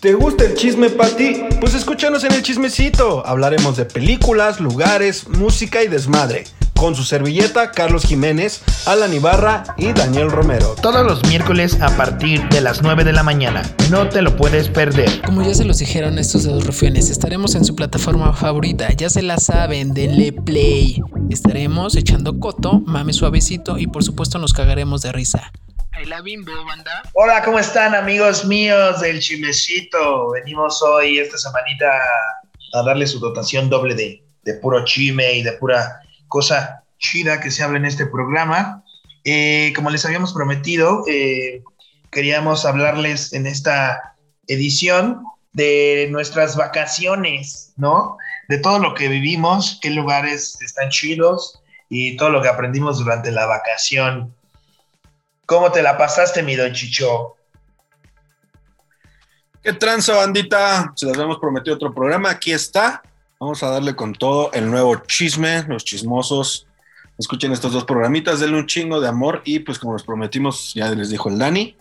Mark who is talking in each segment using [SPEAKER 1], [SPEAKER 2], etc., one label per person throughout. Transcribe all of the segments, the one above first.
[SPEAKER 1] ¿Te gusta el chisme, Pati? Pues escúchanos en el chismecito. Hablaremos de películas, lugares, música y desmadre. Con su servilleta, Carlos Jiménez, Alan Ibarra y Daniel Romero.
[SPEAKER 2] Todos los miércoles a partir de las 9 de la mañana. No te lo puedes perder.
[SPEAKER 3] Como ya se los dijeron estos dos rufiones, estaremos en su plataforma favorita. Ya se la saben, denle play. Estaremos echando coto, mame suavecito y por supuesto nos cagaremos de risa.
[SPEAKER 4] La bimbo, banda.
[SPEAKER 5] Hola, ¿cómo están amigos míos del chimecito? Venimos hoy, esta semanita, a darle su dotación doble de, de puro chime y de pura cosa chida que se habla en este programa. Eh, como les habíamos prometido, eh, queríamos hablarles en esta edición de nuestras vacaciones, ¿no? De todo lo que vivimos, qué lugares están chidos y todo lo que aprendimos durante la vacación. ¿Cómo te la pasaste, mi don Chicho?
[SPEAKER 1] ¿Qué tranza, bandita? Se les habíamos prometido otro programa. Aquí está. Vamos a darle con todo el nuevo chisme, los chismosos. Escuchen estos dos programitas, denle un chingo de amor y pues como nos prometimos, ya les dijo el Dani,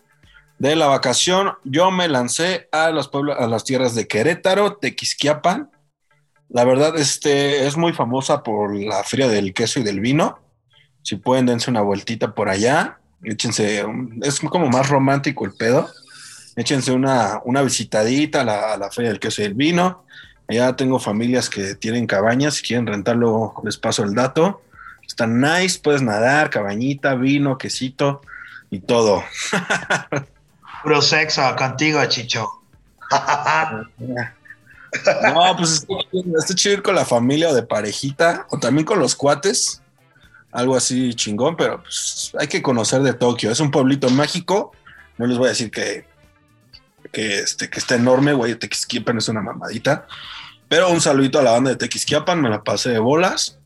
[SPEAKER 1] de la vacación yo me lancé a las, pueblos, a las tierras de Querétaro, Tequisquiapan. La verdad, este es muy famosa por la feria del queso y del vino. Si pueden, dense una vueltita por allá. Échense, es como más romántico el pedo. Échense una, una visitadita a la, a la feria del queso y del vino Allá tengo familias que tienen cabañas, si quieren rentarlo, les paso el dato. Está nice, puedes nadar, cabañita, vino, quesito y todo.
[SPEAKER 5] Puro sexo contigo, Chicho.
[SPEAKER 1] no, pues está chido ir con la familia o de parejita, o también con los cuates. Algo así chingón, pero pues hay que conocer de Tokio. Es un pueblito mágico. No les voy a decir que, que, este, que está enorme, güey. Tequisquiapan es una mamadita. Pero un saludito a la banda de Tequisquiapan, me la pasé de bolas.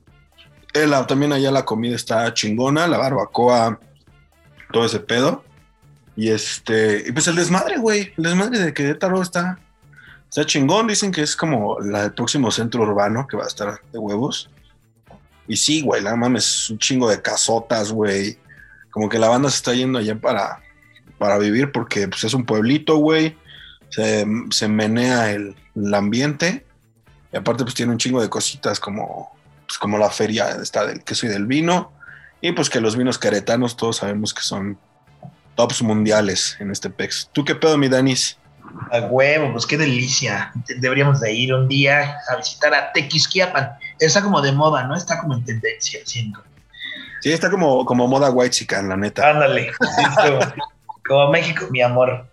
[SPEAKER 1] El, también allá la comida está chingona, la barbacoa, todo ese pedo. Y este, y pues el desmadre, güey, el desmadre de Querétaro está, está chingón. Dicen que es como del próximo centro urbano que va a estar de huevos. Y sí, güey, la mames, es un chingo de casotas, güey. Como que la banda se está yendo allá para, para vivir porque pues, es un pueblito, güey. Se, menea el, ambiente y aparte, pues tiene un chingo de cositas como, pues, como la feria está del queso y del vino. Y pues que los vinos queretanos todos sabemos que son tops mundiales en este PEX. ¿Tú qué pedo, mi Danis?
[SPEAKER 5] A huevo, pues qué delicia. Deberíamos de ir un día a visitar a Tequisquiapan. Está como de moda, ¿no? Está como en tendencia, siento.
[SPEAKER 1] Sí, está como, como moda white chica, la neta.
[SPEAKER 5] Ándale. como, como, México, mi amor.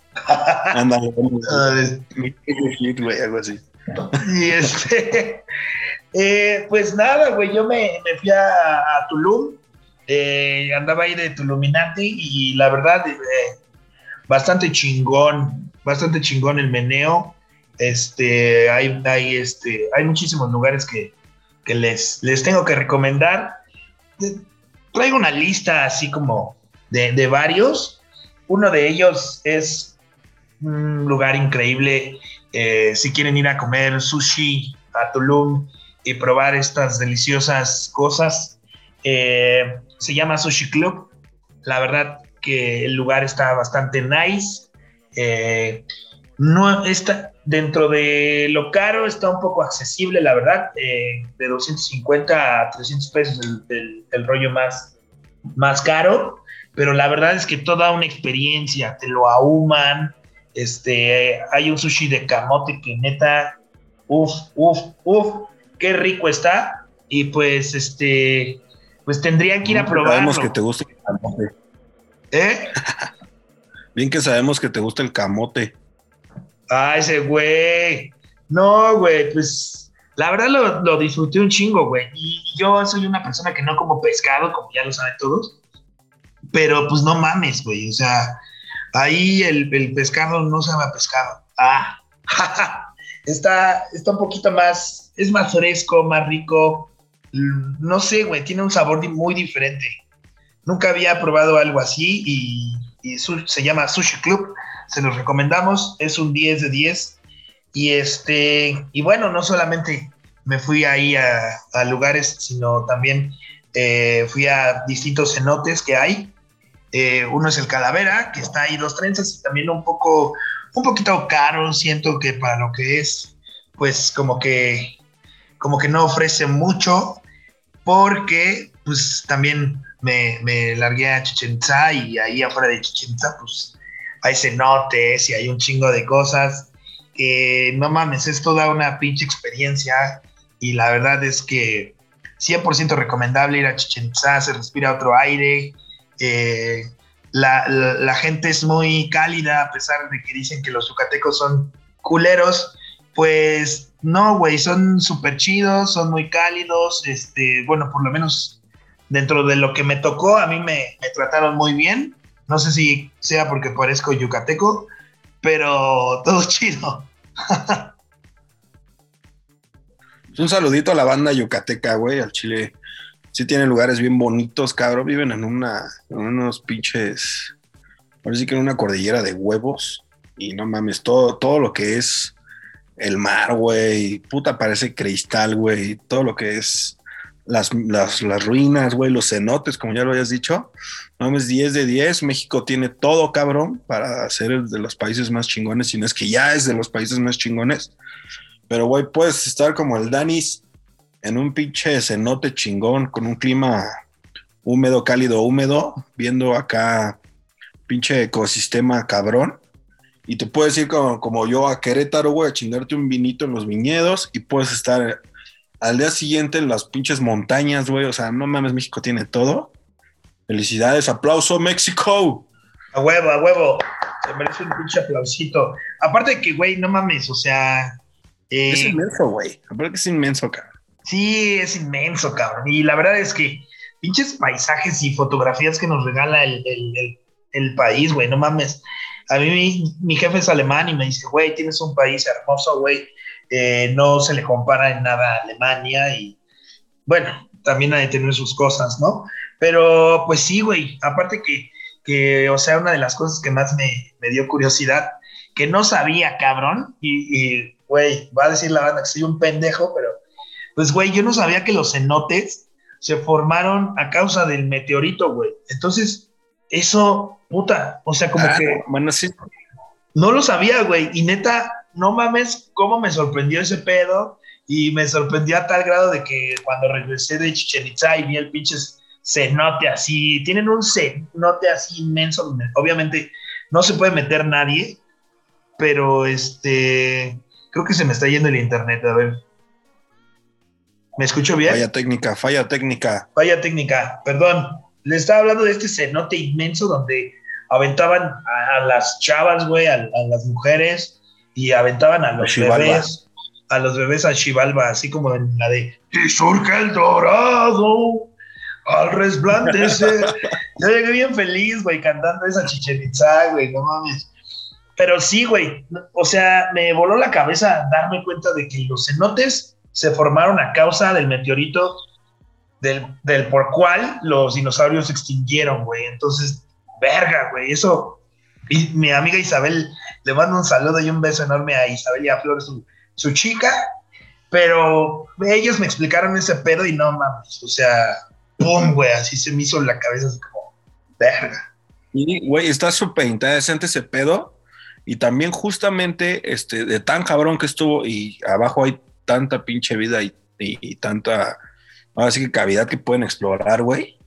[SPEAKER 1] Ándale. algo así.
[SPEAKER 5] Y este, eh, pues nada, güey, yo me, me fui a, Tulum, eh, andaba ahí de Tuluminati y la verdad, eh, bastante chingón, bastante chingón el meneo. Este, hay, hay, este, hay muchísimos lugares que, que les, les tengo que recomendar. Traigo una lista así como de, de varios. Uno de ellos es un lugar increíble eh, si quieren ir a comer sushi a Tulum y probar estas deliciosas cosas, eh, se llama Sushi Club. La verdad que el lugar está bastante nice. Eh, no está dentro de lo caro, está un poco accesible, la verdad. de 250 a 300 pesos el, el, rollo más, más caro. Pero la verdad es que toda una experiencia, te lo ahuman, este, hay un sushi de camote que neta, uff, uff, uff, qué rico está. Y pues, este, pues tendrían que ir a probarlo.
[SPEAKER 1] Sabemos que te gusta el camote.
[SPEAKER 5] ¿Eh?
[SPEAKER 1] Bien que sabemos que te gusta el camote.
[SPEAKER 5] Ah, ese güey. No, güey, pues la verdad lo, disfruté un chingo, güey. Y yo soy una persona que no como pescado, como ya lo saben todos. Pero pues no mames, güey. O sea, Ahí el, pescado no se llama pescado. Ah, está, está un poquito más, es más fresco, más rico. No sé, güey, tiene un sabor muy diferente. Nunca había probado algo así y, se llama Sushi Club. Se los recomendamos, es un 10 de 10. Y este, y bueno, no solamente me fui ahí a, lugares, sino también eh, fui a distintos cenotes que hay eh, uno es el Calavera, que está ahí dos trenzas, y también un poco, un poquito caro, siento que para lo que es, pues como que, como que no ofrece mucho, porque pues también me, me largué a Chichen Itza y ahí afuera de Chichen Itza, pues hay cenotes y hay un chingo de cosas que no mames, es toda una pinche experiencia y la verdad es que 100% recomendable ir a Chichen Itza, se respira otro aire, eh, la, la, la, gente es muy cálida a pesar de que dicen que los yucatecos son culeros, pues no, güey, son súper chidos, son muy cálidos, este, bueno, por lo menos dentro de lo que me tocó, a mí me, trataron muy bien, no sé si sea porque parezco yucateco, pero todo chido.
[SPEAKER 1] Un saludito a la banda yucateca, güey, al Chile. Sí tienen lugares bien bonitos, cabrón. Viven en una, en unos pinches, ahora sí que en una cordillera de huevos. Y no mames, todo, todo lo que es el mar, güey. Puta, parece cristal, güey. Todo lo que es las, las, ruinas, güey, los cenotes, como ya lo habías dicho. No mames, 10 de 10. México tiene todo, cabrón, para ser de los países más chingones. Si no es que ya es de los países más chingones. Pero, güey, puedes estar como el Danis en un pinche cenote chingón con un clima húmedo, cálido, húmedo, viendo acá pinche ecosistema cabrón. Y te puedes ir como, como yo a Querétaro, güey, a chingarte un vinito en los viñedos y puedes estar al día siguiente en las pinches montañas, güey. O sea, no mames, México tiene todo. Felicidades, aplauso, México.
[SPEAKER 5] A huevo, a huevo. Se merece un pinche aplausito. Aparte de que, güey, no mames, o sea,
[SPEAKER 1] eh, es inmenso, güey. Aparte que es inmenso, cabrón.
[SPEAKER 5] Sí, es inmenso, cabrón. Y la verdad es que pinches paisajes y fotografías que nos regala el, el, el, el país, güey, no mames. A mí mi, mi, jefe es alemán y me dice, güey, tienes un país hermoso, güey. Eh, no se le compara en nada a Alemania y bueno, también hay que tener sus cosas, ¿no? Pero pues sí, güey, aparte que, que, o sea, una de las cosas que más me, me dio curiosidad, que no sabía, cabrón, y, y güey, va a decir la banda que soy un pendejo, pero pues, güey, yo no sabía que los cenotes se formaron a causa del meteorito, güey. Entonces, eso, puta, o sea, como
[SPEAKER 1] Ah,
[SPEAKER 5] que
[SPEAKER 1] Bueno, sí.
[SPEAKER 5] no lo sabía, güey. Y neta, no mames cómo me sorprendió ese pedo. Y me sorprendió a tal grado de que cuando regresé de Chichen Itza y vi el pinche cenote así, tienen un cenote así inmenso, obviamente no se puede meter nadie, pero este, creo que se me está yendo el internet, a ver. ¿Me escucho bien?
[SPEAKER 1] Falla técnica, falla técnica.
[SPEAKER 5] Vaya técnica, perdón. Le estaba hablando de este cenote inmenso donde aventaban a, a las chavas, güey, a, a, las mujeres y aventaban a los bebés, a los bebés a Chivalba, así como en la de Y surca el dorado al resplandecer. Yo llegué bien feliz, güey, cantando esa Chichen Itza, güey, no mames. Pero sí, güey, o sea, me voló la cabeza darme cuenta de que los cenotes se formaron a causa del meteorito del, del por cual los dinosaurios se extinguieron, güey. Entonces, verga, güey, eso. Y mi amiga Isabel, le mando un saludo y un beso enorme a Isabel y a Flor, su, chica, pero ellos me explicaron ese pedo y no mames, o sea, pum, güey, así se me hizo la cabeza así como, verga.
[SPEAKER 1] Y, güey, está súper interesante ese pedo. Y también justamente, este, de tan cabrón que estuvo y abajo hay tanta pinche vida y, y, tanta, ahora que cavidad que pueden explorar, güey.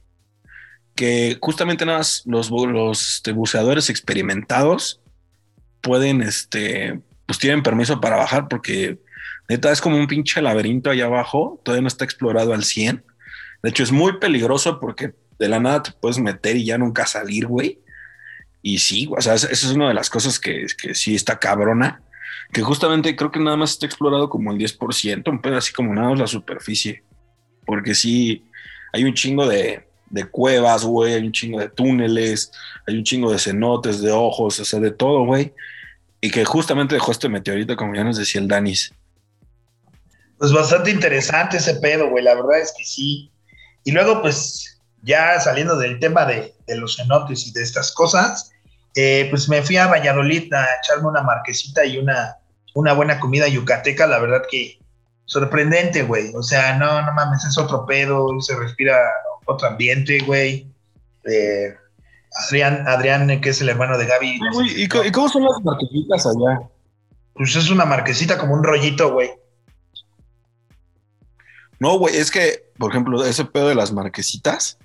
[SPEAKER 1] Que justamente nada más los, los este, buceadores experimentados pueden, este, pues tienen permiso para bajar porque neta es como un pinche laberinto allá abajo, todavía no está explorado al 100. De hecho es muy peligroso porque de la nada te puedes meter y ya nunca salir, güey. Y sí, o sea, esa es una de las cosas que, que sí está cabrona, que justamente creo que nada más está explorado como el 10%, un pedo así como nada más la superficie. Porque sí, hay un chingo de, de cuevas, güey, hay un chingo de túneles, hay un chingo de cenotes, de ojos, o sea, de todo, güey. Y que justamente dejó este meteorito, como ya nos decía el Danis.
[SPEAKER 5] Pues bastante interesante ese pedo, güey, la verdad es que sí. Y luego, pues, ya saliendo del tema de, los cenotes y de estas cosas, eh, pues me fui a Valladolid a echarme una marquesita y una, una buena comida yucateca, la verdad que sorprendente, güey. O sea, no, no mames, es otro pedo, se respira otro ambiente, güey. Eh, Adrián, Adrián, que es el hermano de Gaby.
[SPEAKER 1] Güey, ¿y, cómo son las marquesitas allá?
[SPEAKER 5] Pues es una marquesita como un rollito, güey.
[SPEAKER 1] No, güey, es que, por ejemplo, ese pedo de las marquesitas,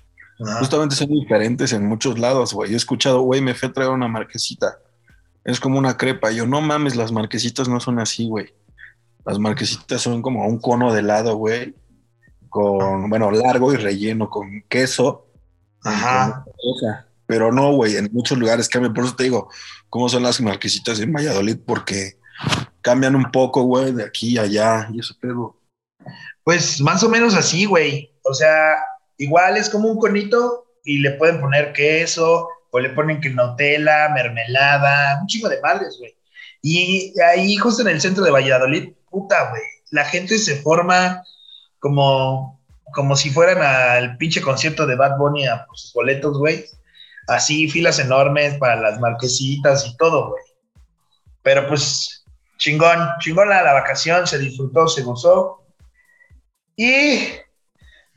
[SPEAKER 5] Ajá.
[SPEAKER 1] justamente son diferentes en muchos lados, güey. Yo he escuchado, güey, me fui a traer una marquesita. Es como una crepa. Yo, no mames, las marquesitas no son así, güey. Las marquesitas son como un cono de helado, güey. Con, bueno, largo y relleno con queso.
[SPEAKER 5] Ajá.
[SPEAKER 1] con. Pero no, güey, en muchos lugares cambian. Por eso te digo, ¿cómo son las marquesitas en Valladolid? Porque cambian un poco, güey, de aquí a allá. Y eso pedo.
[SPEAKER 5] Pues más o menos así, güey. O sea, igual es como un conito y le pueden poner queso o le ponen que Nutella, mermelada, un chingo de males, güey. Y ahí justo en el centro de Valladolid, puta, güey, la gente se forma como, como si fueran al pinche concierto de Bad Bunny a por sus boletos, güey. Así, filas enormes para las marquesitas y todo, güey. Pero pues, chingón, chingón la, la vacación, se disfrutó, se gozó. Y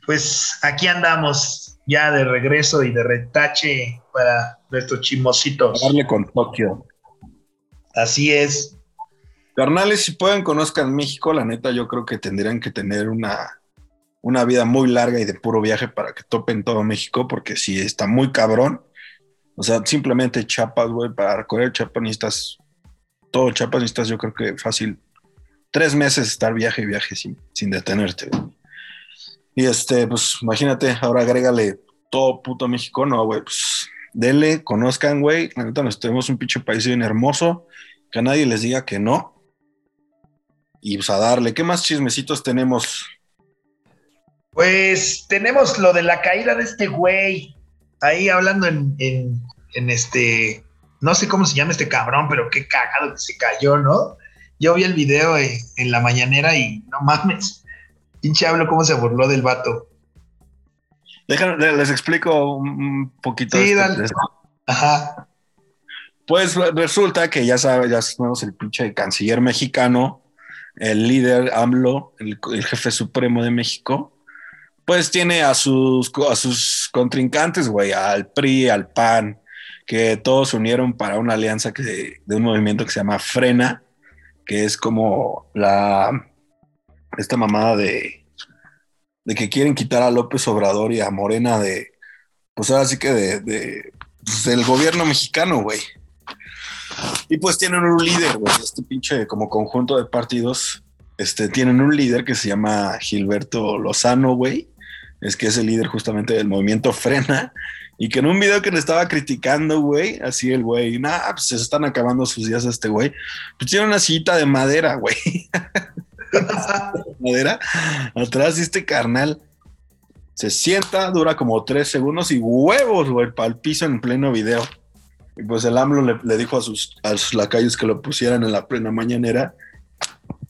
[SPEAKER 5] pues aquí andamos ya de regreso y de retache para nuestros chismositos.
[SPEAKER 1] Darle con Tokio.
[SPEAKER 5] Así es.
[SPEAKER 1] Carnales, si pueden, conozcan México. La neta, yo creo que tendrían que tener una, una vida muy larga y de puro viaje para que topen todo México, porque sí está muy cabrón. O sea, simplemente Chiapas, güey, para recorrer Chiapas necesitas, todo Chiapas necesitas, yo creo que fácil, tres meses estar viaje y viaje sin, sin detenerte, güey. Y este, pues imagínate, ahora agrégale todo puto México, no, güey, pues denle, conozcan, güey. La neta, nos tenemos un pinche país bien hermoso, que nadie les diga que no. Y pues a darle, ¿qué más chismecitos tenemos?
[SPEAKER 5] Pues tenemos lo de la caída de este güey. Ahí hablando en, en, en este. No sé cómo se llama este cabrón, pero qué cagado que se cayó, ¿no? Yo vi el video en, en la mañanera y no mames. Pinche hablo cómo se burló del vato.
[SPEAKER 1] Déjame, les explico un poquito.
[SPEAKER 5] Sí,
[SPEAKER 1] este-
[SPEAKER 5] dale.
[SPEAKER 1] este-
[SPEAKER 5] Ajá.
[SPEAKER 1] Pues resulta que ya sabes, ya sabemos el pinche canciller mexicano, el líder AMLO, el, jefe supremo de México, pues tiene a sus, a sus contrincantes, güey, al PRI, al PAN, que todos se unieron para una alianza que, de un movimiento que se llama Frena, que es como la esta mamada de, de que quieren quitar a López Obrador y a Morena de, pues ahora sí que de, de pues, del gobierno mexicano, güey. Y pues tienen un líder, güey, este pinche como conjunto de partidos, este, tienen un líder que se llama Gilberto Lozano, güey, es que es el líder justamente del movimiento Frena, y que en un video que le estaba criticando, güey, así el güey, nah, pues se están acabando sus días este güey, pues tiene una sillita de madera, güey, madera, atrás de este carnal, se sienta, dura como tres segundos y huevos, güey, para el piso en pleno video. Y pues el AMLO le, le dijo a sus, a sus lacayos que lo pusieran en la plena mañanera.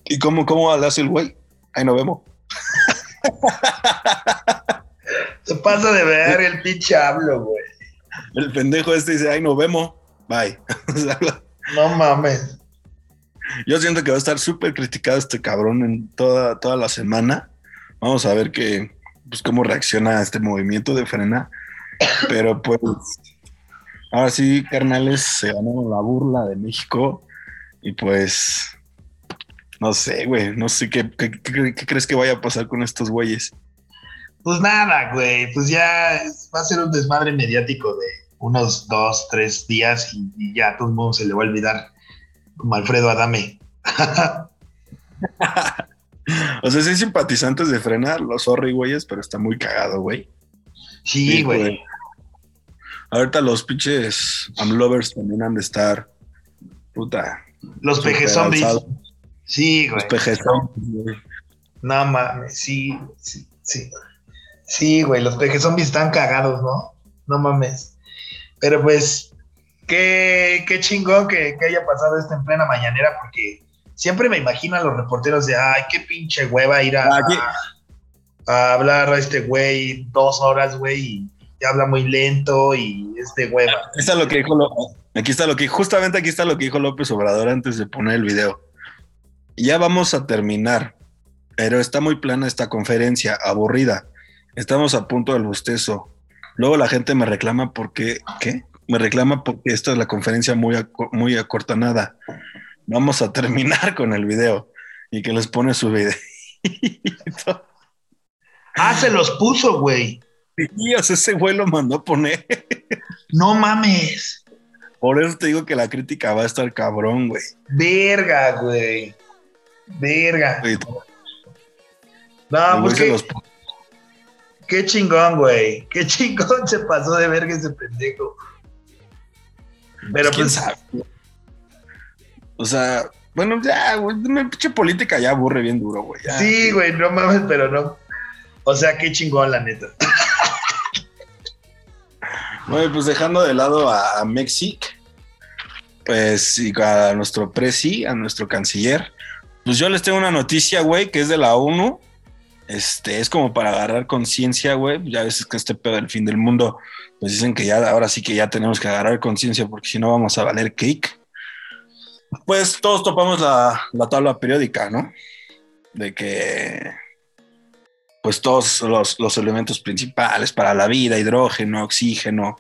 [SPEAKER 1] ¿Y cómo, cómo le hace el güey? Ahí nos vemos.
[SPEAKER 5] Se pasa de ver el pinche hablo, güey.
[SPEAKER 1] El pendejo este dice, ahí nos vemos. Bye.
[SPEAKER 5] No mames.
[SPEAKER 1] Yo siento que va a estar súper criticado este cabrón en toda, toda la semana. Vamos a ver que, pues, cómo reacciona a este movimiento de frena. Pero pues, ahora sí, carnales, se ganó la burla de México. Y pues, no sé, güey, no sé qué, qué, qué- qué crees que vaya a pasar con estos güeyes.
[SPEAKER 5] Pues nada, güey. Pues ya va a ser un desmadre mediático de unos dos, tres días y, y ya a todo el mundo se le va a olvidar. Como Alfredo Adame.
[SPEAKER 1] O sea, sí simpatizantes de frena, los sorry, güeyes, pero está muy cagado, güey.
[SPEAKER 5] Sí, güey.
[SPEAKER 1] Ahorita los pinches amlovers también han de estar, puta,
[SPEAKER 5] Los peje zombies. Sí,
[SPEAKER 1] los
[SPEAKER 5] güey.
[SPEAKER 1] pejezones, güey.
[SPEAKER 5] No mames, sí, sí, sí. Sí, güey, los peje zombies están cagados, ¿no? No mames. Pero pues, qué, qué chingón que, que haya pasado esto en plena mañanera, porque siempre me imagino a los reporteros de, ay, qué pinche hueva ir a,
[SPEAKER 1] Aquí-
[SPEAKER 5] a hablar a este güey dos horas, güey, y, y habla muy lento y es de hueva.
[SPEAKER 1] Aquí está lo que dijo Lo- aquí está lo que justamente aquí está lo que dijo López Obrador antes de poner el video. Ya vamos a terminar, pero está muy plana esta conferencia, aburrida. Estamos a punto del bostezo. Luego la gente me reclama porque, ¿qué? me reclama porque esta es la conferencia muy, muy acortanada. Vamos a terminar con el video y que les pone su video.
[SPEAKER 5] Ah, se los puso, güey.
[SPEAKER 1] Sea, ese güey lo mandó a poner.
[SPEAKER 5] No mames.
[SPEAKER 1] Por eso te digo que la crítica va a estar cabrón, güey.
[SPEAKER 5] Verga, güey. Verga.
[SPEAKER 1] Güey,
[SPEAKER 5] No, pues qué,
[SPEAKER 1] los-
[SPEAKER 5] qué chingón, güey. Qué chingón se pasó de verga ese pendejo. Pero
[SPEAKER 1] ¿Quién
[SPEAKER 5] pues,
[SPEAKER 1] sabe? O sea, bueno, ya, güey, me pinche política ya aburre bien duro, güey. ya.
[SPEAKER 5] sí, güey, no mames, pero no. O sea, qué chingón, la neta.
[SPEAKER 1] Güey, pues dejando de lado a, a Mexic, pues y a nuestro presi, a nuestro canciller, pues yo les tengo una noticia, güey, que es de la ONU. Este, es como para agarrar conciencia, güey. Ya ves que este pedo del fin del mundo, pues dicen que ya, ahora sí que ya tenemos que agarrar conciencia porque si no vamos a valer cake. Pues todos topamos la, la tabla periódica, ¿no? De que, pues todos los, los elementos principales para la vida, hidrógeno, oxígeno,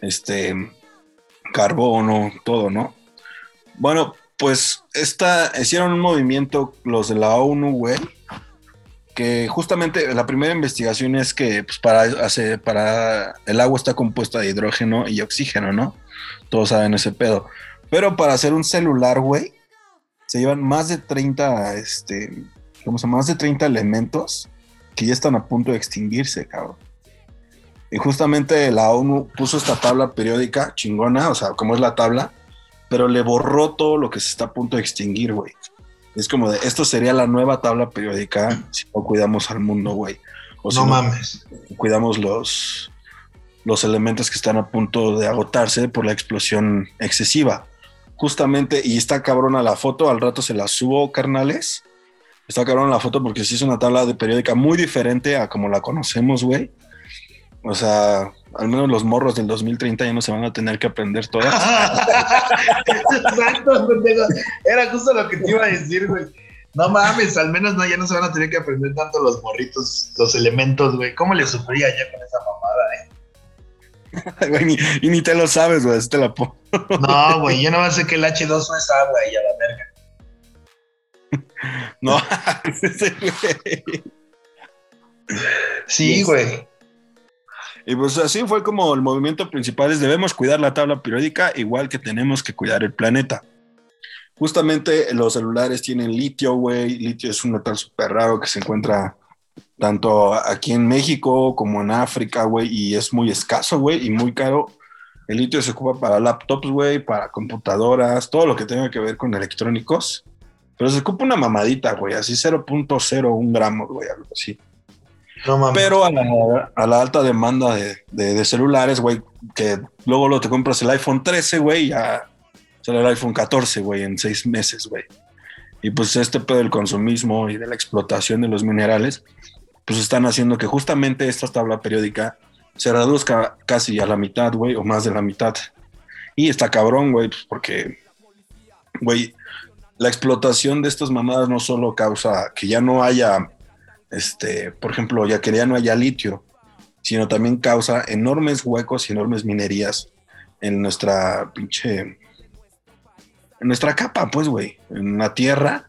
[SPEAKER 1] este, carbono, todo, ¿no? Bueno, pues esta, hicieron un movimiento los de la ONU, güey, que justamente la primera investigación es que pues, para, hacer, para el agua está compuesta de hidrógeno y oxígeno, ¿no? Todos saben ese pedo. Pero para hacer un celular, güey, se llevan más de 30, este, ¿cómo se llama? Más de 30 elementos que ya están a punto de extinguirse, cabrón. Y justamente la ONU puso esta tabla periódica chingona, o sea, como es la tabla, pero le borró todo lo que se está a punto de extinguir, güey. Es como de, esto sería la nueva tabla periódica si no cuidamos al mundo, güey. O si
[SPEAKER 5] no mames.
[SPEAKER 1] cuidamos los, los elementos que están a punto de agotarse por la explosión excesiva. Justamente, y está cabrona la foto, al rato se la subo, carnales. Está cabrona la foto porque sí es una tabla de periódica muy diferente a como la conocemos, güey. O sea, al menos los morros del 2030 ya no se van a tener que aprender todas.
[SPEAKER 5] Exacto, pendejo. Era justo lo que te iba a decir, güey. No mames, al menos no, ya no se van a tener que aprender tanto los morritos, los elementos, güey. ¿Cómo le sufría ya con esa mamada, eh?
[SPEAKER 1] Güey, ni- y ni te lo sabes, güey, así te la pongo.
[SPEAKER 5] No, güey, yo no sé que el H2O es agua y a la verga.
[SPEAKER 1] No.
[SPEAKER 5] Sí, güey.
[SPEAKER 1] Y pues así fue como el movimiento principal es debemos cuidar la tabla periódica igual que tenemos que cuidar el planeta. Justamente los celulares tienen litio, güey. Litio es un metal súper raro que se encuentra tanto aquí en México como en África, güey, y es muy escaso, güey, y muy caro. El litio se ocupa para laptops, güey, para computadoras, todo lo que tenga que ver con electrónicos. Pero se ocupa una mamadita, güey, así 0.01 gramos, güey, algo así.
[SPEAKER 5] No mames.
[SPEAKER 1] Pero a la, a la alta demanda de, de- de celulares, güey, que luego lo te compras el iPhone 13, güey, ya sale el iPhone 14, güey, en seis meses, güey. Y pues este pedo del consumismo y de la explotación de los minerales, pues están haciendo que justamente esta tabla periódica se reduzca casi a la mitad, güey, o más de la mitad. Y está cabrón, güey, pues porque, güey, la explotación de estas mamadas no solo causa que ya no haya este, por ejemplo, ya que ya no haya litio, sino también causa enormes huecos y enormes minerías en nuestra pinche, en nuestra capa, pues, güey, en la tierra,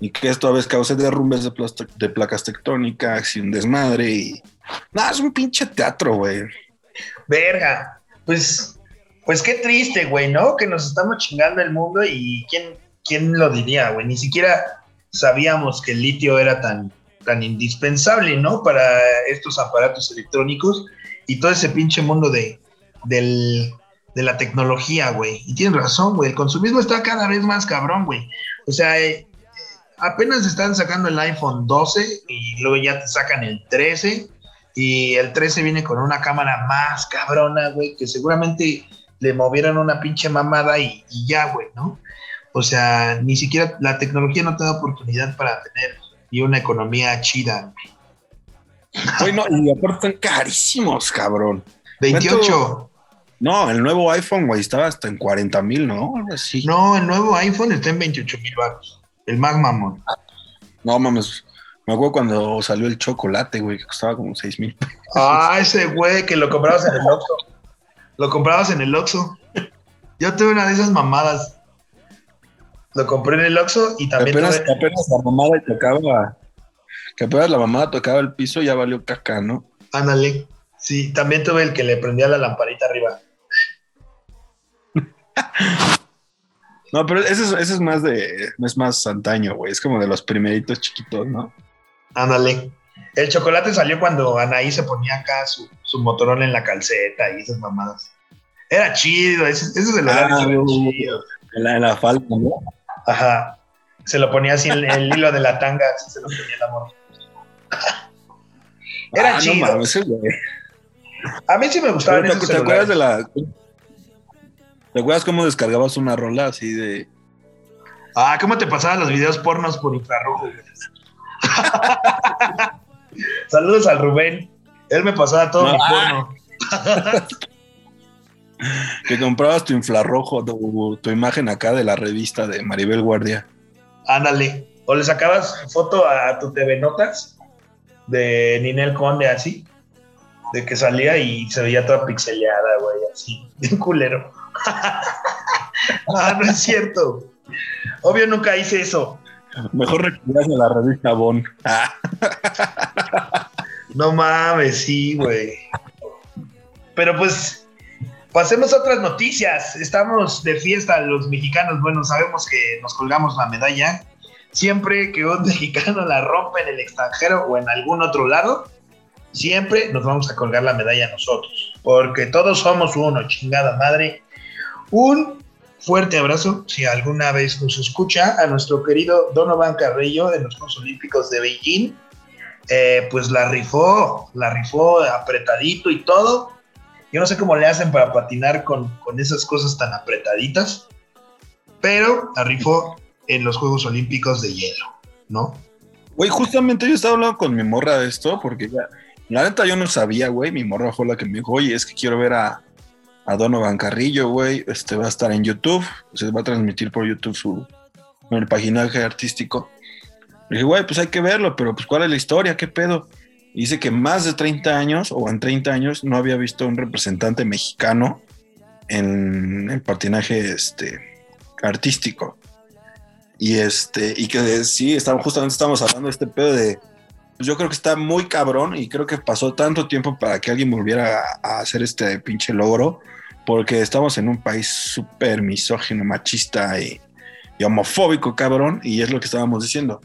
[SPEAKER 1] y que esto a veces cause derrumbes de, de placas tectónicas y un desmadre, y nada, es un pinche teatro, güey.
[SPEAKER 5] Verga. Pues, pues qué triste, güey, ¿no? Que nos estamos chingando el mundo y quién, quién lo diría, güey. Ni siquiera sabíamos que el litio era tan, tan indispensable, ¿no? Para estos aparatos electrónicos y todo ese pinche mundo de, del- de la tecnología, güey. Y tienes razón, güey. El consumismo está cada vez más cabrón, güey. O sea, eh, apenas están sacando el iPhone 12 y luego ya te sacan el 13 y el 13 viene con una cámara más cabrona, güey, que seguramente le movieron una pinche mamada y ya, güey, ¿no? O sea, ni siquiera la tecnología no te da oportunidad para tener y una economía chida.
[SPEAKER 1] Güey, no, y aparte están carísimos, cabrón.
[SPEAKER 5] 28.
[SPEAKER 1] No, el nuevo iPhone, güey, estaba hasta en 40 mil, ¿no? Así.
[SPEAKER 5] No, el nuevo iPhone está en 28 mil baros. El más mamón.
[SPEAKER 1] No mames. Me acuerdo cuando salió el chocolate, güey, que costaba como 6 mil.
[SPEAKER 5] Ah, ese güey que lo comprabas en el Oxxo. Lo comprabas en el Oxxo. Yo tuve una de esas mamadas. Lo compré en el Oxxo y también
[SPEAKER 1] apenas,
[SPEAKER 5] tuve-
[SPEAKER 1] apenas la mamada tocaba. Que apenas la mamada tocaba el piso, ya valió caca, ¿no?
[SPEAKER 5] Ándale. Sí, también tuve el que le prendía la lamparita arriba.
[SPEAKER 1] No, pero ese es, ese es más de. Es más antaño, güey. Es como de los primeritos chiquitos, ¿no?
[SPEAKER 5] Ándale. El chocolate salió cuando Anaí se ponía acá su, su motorón en la calceta y esas mamadas. Era chido, ese es el horario
[SPEAKER 1] Ah,
[SPEAKER 5] era chido.
[SPEAKER 1] En la, en la falda, ¿no?
[SPEAKER 5] Ajá. Se lo ponía así en el hilo de la tanga, así se lo ponía el amor. Era
[SPEAKER 1] Ah,
[SPEAKER 5] chido.
[SPEAKER 1] No mames.
[SPEAKER 5] A mí sí me gustaban
[SPEAKER 1] Pero
[SPEAKER 5] esos
[SPEAKER 1] ¿Te, te acuerdas de la. ¿Te acuerdas cómo descargabas una rola así de.
[SPEAKER 5] Ah, ¿cómo te pasaban los videos pornos por infrarrojo? Saludos al Rubén. Él me pasaba todo
[SPEAKER 1] No,
[SPEAKER 5] mi porno.
[SPEAKER 1] que comprabas tu infrarrojo, tu, tu imagen acá de la revista de Maribel Guardia?
[SPEAKER 5] Ándale. O le sacabas foto a tu TV Notas de Ninel Conde, así. De que salía y se veía toda pixeleada, güey, así. Bien culero. ah, no es cierto. Obvio nunca hice eso.
[SPEAKER 1] Mejor recurrías a la revista Bon.
[SPEAKER 5] No mames, sí, güey. Pero pues, pasemos a otras noticias. Estamos de fiesta los mexicanos. Bueno, sabemos que nos colgamos la medalla. Siempre que un mexicano la rompe en el extranjero o en algún otro lado, siempre nos vamos a colgar la medalla nosotros. Porque todos somos uno, chingada madre. Un fuerte abrazo, si alguna vez nos escucha, a nuestro querido Donovan Carrillo de los Juegos Olímpicos de Beijing eh, pues la rifó, la rifó apretadito y todo. Yo no sé cómo le hacen para patinar con, con esas cosas tan apretaditas, pero la rifó en los Juegos Olímpicos de hielo, ¿no?
[SPEAKER 1] Güey, justamente yo estaba hablando con mi morra de esto, porque ya, la neta yo no sabía, güey. Mi morra fue la que me dijo, oye, es que quiero ver a, a Donovan Carrillo, güey. Este va a estar en YouTube, se va a transmitir por YouTube su el paginaje artístico. Le dije, güey, pues hay que verlo, pero pues ¿cuál es la historia? ¿Qué pedo? Dice que más de 30 años, o en 30 años, no había visto un representante mexicano en el patinaje este, artístico. Y este, y que sí, estamos, justamente estamos hablando de este pedo de. Pues yo creo que está muy cabrón y creo que pasó tanto tiempo para que alguien volviera a, hacer este pinche logro, porque estamos en un país súper misógino, machista y homofóbico, cabrón, y es lo que estábamos diciendo.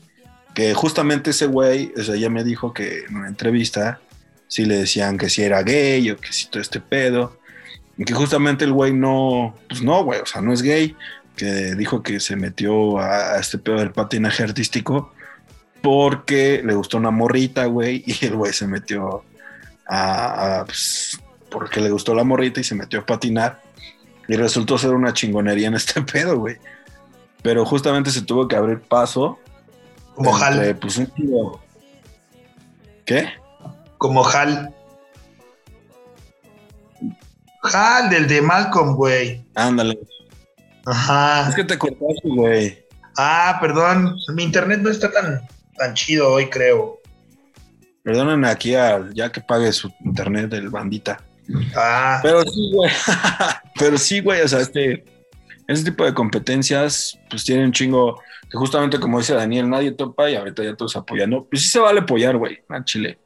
[SPEAKER 1] Justamente ese güey, o sea, ya me dijo que en una entrevista, si le decían que si era gay o que si todo este pedo, y que justamente el güey no, pues no, güey, o sea, no es gay, que dijo que se metió a, este pedo del patinaje artístico porque le gustó una morrita, güey, y el güey se metió a, a, pues, porque le gustó la morrita y se metió a patinar y resultó ser una chingonería en este pedo, güey. Pero justamente se tuvo que abrir paso.
[SPEAKER 5] Como
[SPEAKER 1] entre,
[SPEAKER 5] Hal,
[SPEAKER 1] pues, un tío- ¿Qué?
[SPEAKER 5] como Hal. Hal, del de Malcolm, güey.
[SPEAKER 1] Ándale.
[SPEAKER 5] Ajá.
[SPEAKER 1] Es que te cortaste, güey.
[SPEAKER 5] Ah, perdón, mi internet no está tan, tan chido hoy, creo.
[SPEAKER 1] Perdonen aquí al ya que pague su internet del bandita.
[SPEAKER 5] Ah,
[SPEAKER 1] Pero sí, güey. Pero sí, güey. O sea, este, ese tipo de competencias, pues tienen un chingo. Que justamente como dice Daniel, nadie topa y ahorita ya todos apoyando. Pues sí se vale apoyar, güey, a Chile.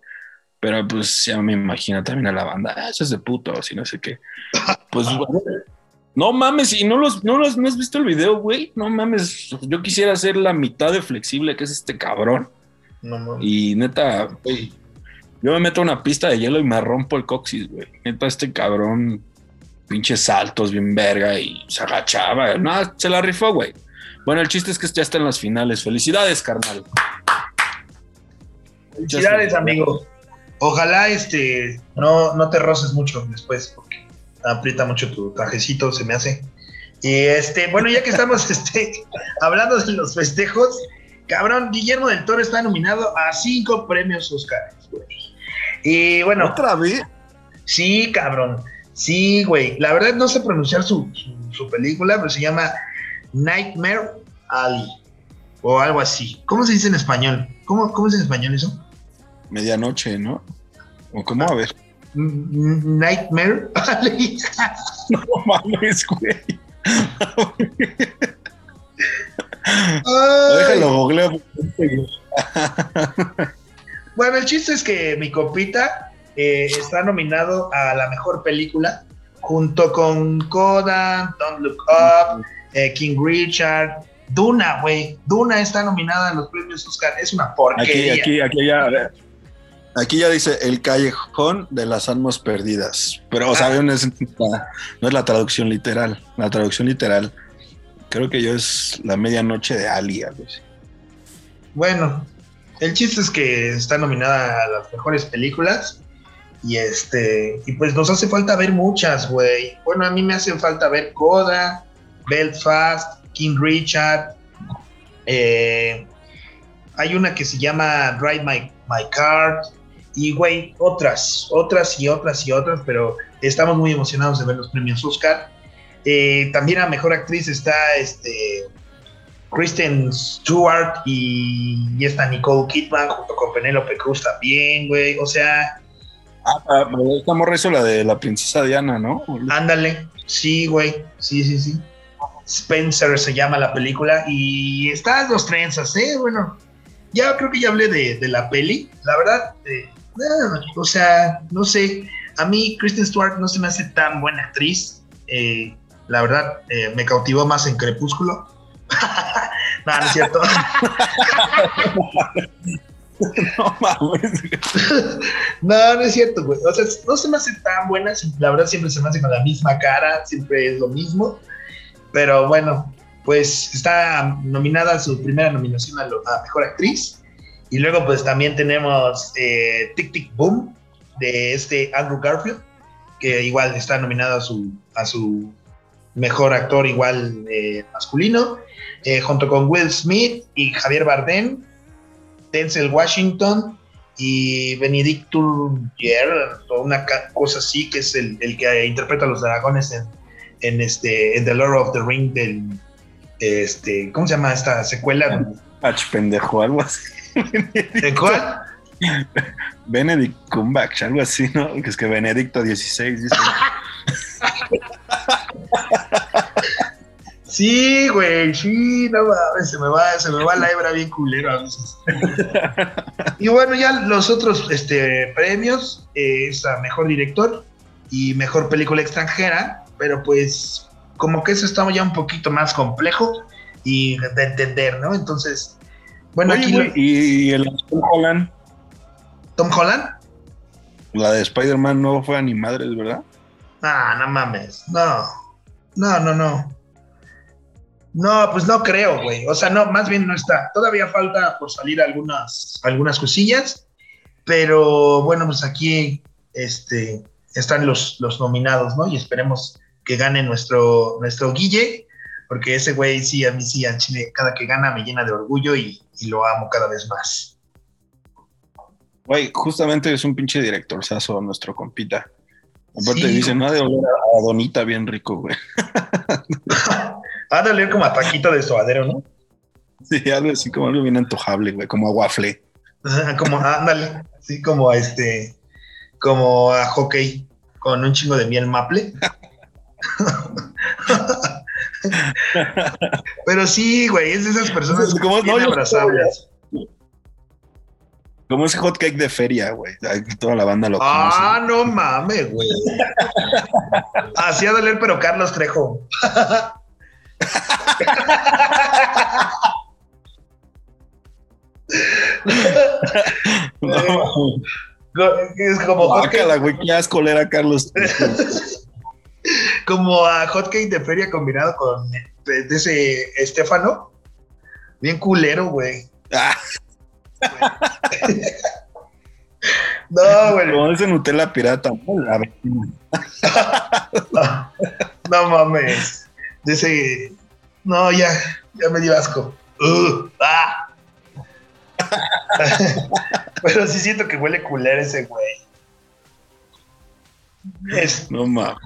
[SPEAKER 1] Pero pues ya me imagino también a la banda, ah, eso es de puto, si no sé qué. Pues, güey, no mames, y no los, no los, no has visto el video, güey. No mames, yo quisiera ser la mitad de flexible que es este cabrón.
[SPEAKER 5] no mames.
[SPEAKER 1] Y neta, güey, yo me meto a una pista de hielo y me rompo el coxis, güey. Neta, este cabrón, pinches saltos bien verga y se agachaba. No, se la rifó, güey. Bueno, el chiste es que ya está en las finales. Felicidades, carnal.
[SPEAKER 5] Felicidades, amigo. Ojalá este no, no te roces mucho después, porque aprieta mucho tu trajecito, se me hace. Y este, bueno, ya que estamos este, hablando de los festejos, cabrón, Guillermo del Toro está nominado a cinco premios Oscar. Y bueno,
[SPEAKER 1] ¿Otra vez?
[SPEAKER 5] sí, cabrón. Sí, güey. La verdad no sé pronunciar su, su, su película, pero se llama Nightmare Alley. O algo así. ¿Cómo se dice en español? ¿Cómo, cómo es en español eso?
[SPEAKER 1] Medianoche, ¿no? ¿O cómo? A ver.
[SPEAKER 5] mm, Nightmare.
[SPEAKER 1] No mames, güey. Déjalo googleo.
[SPEAKER 5] Bueno, el chiste es que mi copita eh, está nominado a la mejor película junto con Coda, Don't Look Up, eh, King Richard, Duna, güey. Duna está nominada a los premios Oscar. Es una porquería.
[SPEAKER 1] aquí, aquí ya. a ver. Aquí ya dice el callejón de las almas perdidas. Pero, o sea,
[SPEAKER 5] Ah.
[SPEAKER 1] no es, la- no es la traducción literal. La traducción literal, creo que yo es la medianoche de Ali, algo así.
[SPEAKER 5] Bueno, el chiste es que está nominada a las mejores películas. Y este, y pues nos hace falta ver muchas, güey. Bueno, a mí me hace falta ver Coda, Belfast, King Richard. eh, hay una que se llama Drive My, My. Y, güey, otras, otras y otras y otras, pero estamos muy emocionados de ver los premios Oscar. Eh, también a mejor actriz está este Kristen Stewart y, y esta Nicole Kidman junto con Penélope Cruz también, güey. O sea,
[SPEAKER 1] Ah, ah, esta morra hizo la de la princesa Diana, ¿no?
[SPEAKER 5] ándale. Sí, güey. Sí, sí, sí. Spencer se llama la película y está dos trenzas, ¿eh? Bueno, ya creo que ya hablé de, de la peli. La verdad, eh, eh, o sea, no sé. A mí Kristen Stewart no se me hace tan buena actriz. Eh, la verdad, eh, me cautivó más en Crepúsculo. no, no es cierto.
[SPEAKER 1] No mames.
[SPEAKER 5] No, no es cierto, güey. O sea, no se me hace tan buena. La verdad, siempre se me hace con la misma cara. Siempre es lo mismo. Pero bueno, pues está nominada a su primera nominación a, lo- Mejor Actriz. Y luego, pues también tenemos eh, Tic Tic Boom de este Andrew Garfield, que igual está nominado a su, a su Mejor Actor igual eh, masculino, eh, junto con Will Smith y Javier Bardem, Denzel Washington y Benedicto Cumberbatch, o una cosa así, que es el, el que interpreta a los dragones en, en este en The Lord of the Ring del este, ¿cómo se llama esta secuela?
[SPEAKER 1] Pach, pendejo, algo así.
[SPEAKER 5] ¿De cuál?
[SPEAKER 1] Benedict Cumberbatch, algo así, ¿no? Que es que Benedicto 16 dice.
[SPEAKER 5] Sí, güey, sí, no mames, se me va, se me va la hebra bien culero a veces. y bueno, ya los otros este, premios eh, es a mejor director y mejor película extranjera, pero pues como que eso está ya un poquito más complejo y de entender, ¿no? Entonces, bueno,
[SPEAKER 1] Oye,
[SPEAKER 5] aquí
[SPEAKER 1] güey,
[SPEAKER 5] lo-
[SPEAKER 1] y el Tom Holland,
[SPEAKER 5] Tom Holland.
[SPEAKER 1] la de Spider-Man no fue a ni madres, ¿verdad?
[SPEAKER 5] Ah, no mames. No. No, no, no. No, pues no creo, güey. O sea, no, más bien no está. Todavía falta por salir algunas, algunas cosillas. Pero bueno, pues aquí este, están los, los nominados, ¿no? Y esperemos que gane nuestro, nuestro Guille. Porque ese güey sí, a mí sí, a Chile, cada que gana me llena de orgullo y, y lo amo cada vez más.
[SPEAKER 1] Güey, justamente es un pinche directorzazo nuestro compita. Aparte
[SPEAKER 5] Sí.
[SPEAKER 1] dice, no ha de oler a Donita bien rico, güey.
[SPEAKER 5] Va a doler como a taquito de suadero, ¿no?
[SPEAKER 1] Sí, algo así como algo bien antojable, güey, como a waffle.
[SPEAKER 5] Como, ándale, así como a este, como a hockey con un chingo de miel maple. Pero sí, güey, es de esas personas
[SPEAKER 1] ¿Cómo?
[SPEAKER 5] bien
[SPEAKER 1] No,
[SPEAKER 5] abrazables.
[SPEAKER 1] Como ese hot cake de feria, güey. Toda la banda lo
[SPEAKER 5] Ah,
[SPEAKER 1] conoce.
[SPEAKER 5] no mames, güey. Así a doler, pero Carlos Trejo.
[SPEAKER 1] No,
[SPEAKER 5] Es como
[SPEAKER 1] Guácala, güey, qué asco leer a Carlos.
[SPEAKER 5] como a hot cake de feria combinado con de, de ese Estefano. Bien culero, güey.
[SPEAKER 1] Ah,
[SPEAKER 5] No, güey.
[SPEAKER 1] como ese Nutella pirata. ¿no?
[SPEAKER 5] No mames. De ese. No, ya, ya me dio asco. Ugh, ah. Pero sí siento que huele culero ese güey. Es-
[SPEAKER 1] No mames.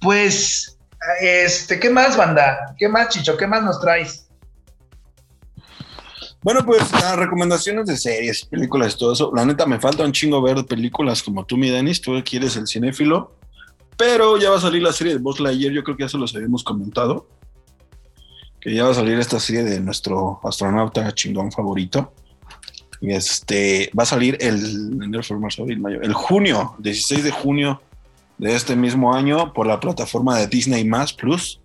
[SPEAKER 5] pues, este, ¿qué más, banda? ¿Qué más, Chicho? ¿Qué más nos traes?
[SPEAKER 1] Bueno, pues las recomendaciones de series, películas, todo eso. La neta, me falta un chingo ver películas como tú, mi Denis. Tú quieres el cinéfilo. Pero ya va a salir la serie de Buzz Lightyear. Yo creo que ya se los habíamos comentado. Que ya va a salir esta serie de nuestro astronauta chingón favorito. Este va a salir el, abril, mayo, el junio, 16 de junio de este mismo año por la plataforma de Disney Más Plus.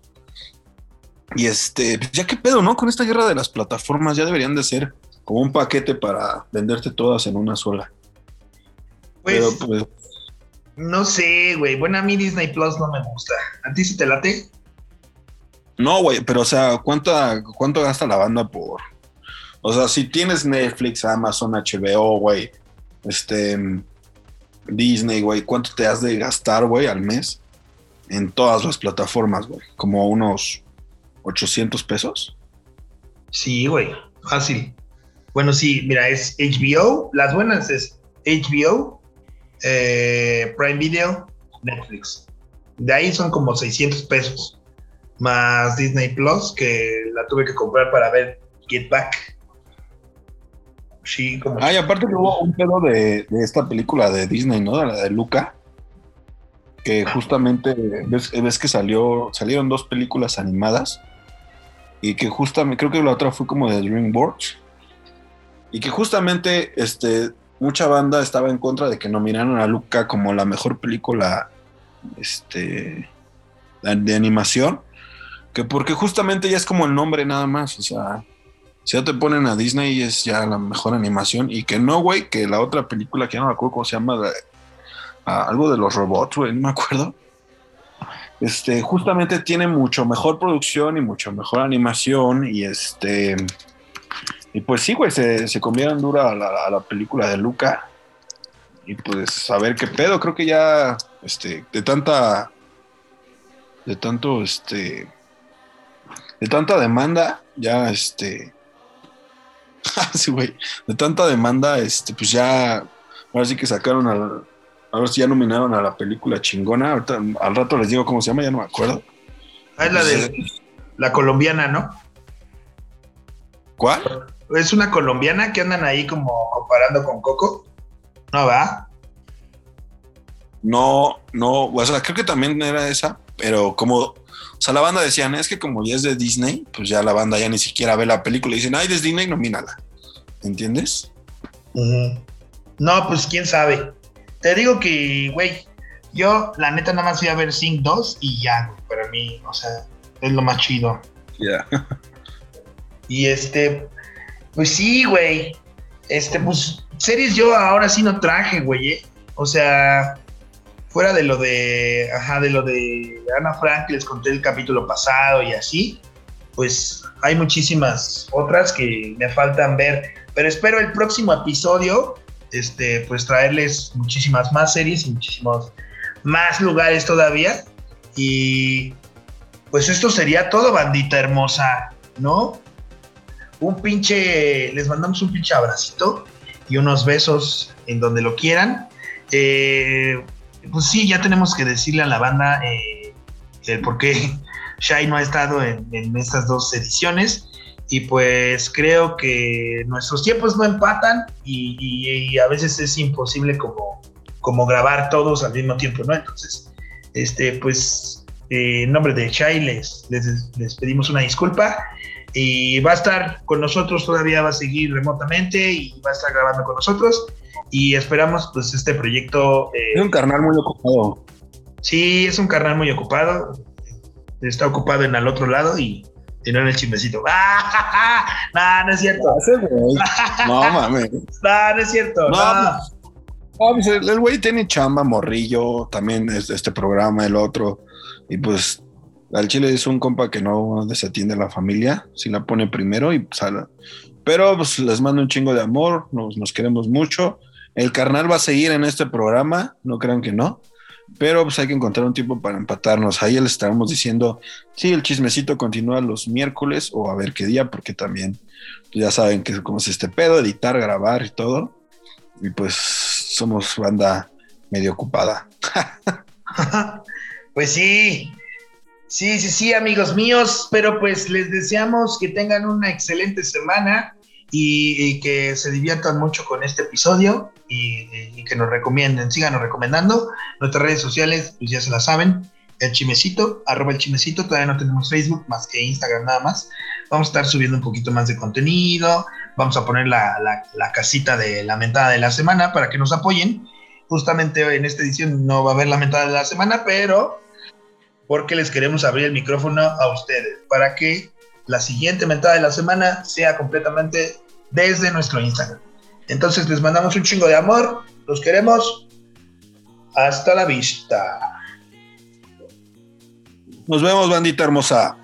[SPEAKER 1] Y este, pues ya qué pedo, ¿no? Con esta guerra de las plataformas ya deberían de ser como un paquete para venderte todas en una sola.
[SPEAKER 5] Pues,
[SPEAKER 1] Pero pues,
[SPEAKER 5] no sé, güey. Bueno, a mí Disney Plus no me gusta. ¿A ti sí te late?
[SPEAKER 1] no, güey, pero o sea, ¿cuánto, ¿cuánto gasta la banda por? O sea, si tienes Netflix, Amazon, HBO, güey, este, Disney, güey, ¿cuánto te has de gastar, güey, al mes en todas las plataformas, güey? Como unos 800 pesos.
[SPEAKER 5] Sí, güey. Fácil. Bueno, sí, mira, es HBO. Las buenas es HBO, eh, Prime Video, Netflix. De ahí son como 600 pesos. Más Disney Plus, que la tuve que comprar para ver Get Back. Sí, como.
[SPEAKER 1] Ah, y aparte hubo un pedo de, esta película de Disney, ¿no? La de Luca. Que justamente ves, ves que salió, salieron dos películas animadas. Y que justamente, creo que la otra fue como de DreamWorks. Y que justamente este, mucha banda estaba en contra de que nominaran a Luca como la mejor película este, de, animación. Que porque justamente ya es como el nombre nada más. O sea, si ya te ponen a Disney es ya la mejor animación. Y que no, güey, que la otra película que ya no me acuerdo cómo se llama, algo de los robots, güey, no me acuerdo. Este, justamente tiene mucho mejor producción y mucho mejor animación. Y este. Y pues sí, güey, se, se comieron dura a la, a la película de Luca. Y pues a ver qué pedo. Creo que ya, este, de tanta. De tanto, este. De tanta demanda, ya, este. sí, güey. De tanta demanda, este, pues ya. Ahora sí que sacaron al. Ahora sí ya nominaron a la película chingona. Ahorita, al rato les digo cómo se llama, ya no me acuerdo.
[SPEAKER 5] Ah, es la de la colombiana, ¿no?
[SPEAKER 1] ¿Cuál?
[SPEAKER 5] Es una colombiana que andan ahí como comparando con Coco. No va.
[SPEAKER 1] No, no, o sea, creo que también era esa, pero como, o sea, la banda decían, es que como ya es de Disney, pues ya la banda ya ni siquiera ve la película y dicen, ay, es Disney, nomínala. ¿Entiendes?
[SPEAKER 5] No, pues quién sabe. Te digo que, güey, yo la neta nada más fui a ver Sing 2 y ya, para mí, o sea, es lo más chido.
[SPEAKER 1] Ya.
[SPEAKER 5] Y este, pues sí, güey. Este, pues, series yo ahora sí no traje, güey. ¿eh? O sea, fuera de lo de, ajá, de lo de Ana Frank, que les conté el capítulo pasado y así, pues hay muchísimas otras que me faltan ver. Pero espero el próximo episodio, este, pues traerles muchísimas más series y muchísimos más lugares todavía. Y pues esto sería todo, bandita hermosa, ¿no? Un pinche, les mandamos un pinche abracito y unos besos en donde lo quieran. Eh, pues sí, ya tenemos que decirle a la banda eh, el por qué Shai no ha estado en, en estas dos ediciones. Y pues creo que nuestros tiempos no empatan y, a veces es imposible como, como grabar todos al mismo tiempo, ¿no? Entonces, este, pues eh, en nombre de Shai les, les pedimos una disculpa y va a estar con nosotros, todavía va a seguir remotamente y va a estar grabando con nosotros y esperamos pues este proyecto, eh,
[SPEAKER 1] Es un carnal muy ocupado.
[SPEAKER 5] sí, es un carnal muy ocupado, está ocupado en al otro lado y tiene el chismecito. ¡Ah! No, no es cierto,
[SPEAKER 1] No mames.
[SPEAKER 5] no, no es cierto,
[SPEAKER 1] No,
[SPEAKER 5] no.
[SPEAKER 1] pues, no, pues, el el güey tiene chamba, morrillo, también es este programa, el otro. Y pues al chile es un compa que no desatiende a la familia, si la pone primero y la- Pero pues les mando un chingo de amor, nos, nos queremos mucho. El carnal va a seguir en este programa, no crean que no. Pero pues hay que encontrar un tiempo para empatarnos. Ahí les estaremos diciendo, sí, el chismecito continúa los miércoles o a ver qué día, porque también pues, ya saben que cómo es este pedo, editar, grabar y todo. Y pues somos banda medio ocupada.
[SPEAKER 5] Pues sí, sí, sí, sí, amigos míos, pero pues les deseamos que tengan una excelente semana y, que se diviertan mucho con este episodio y, que nos recomienden, síganos recomendando. Nuestras redes sociales, pues ya se las saben, el chimecito, arroba el chimecito, todavía no tenemos Facebook más que Instagram nada más. Vamos a estar subiendo un poquito más de contenido, vamos a poner la, la, casita de la mentada de la semana para que nos apoyen. Justamente en esta edición no va a haber la mentada de la semana, pero porque les queremos abrir el micrófono a ustedes para que la siguiente mentada de la semana sea completamente desde nuestro Instagram. Entonces les mandamos un chingo de amor, los queremos. Hasta la vista.
[SPEAKER 1] Nos vemos, bandita hermosa.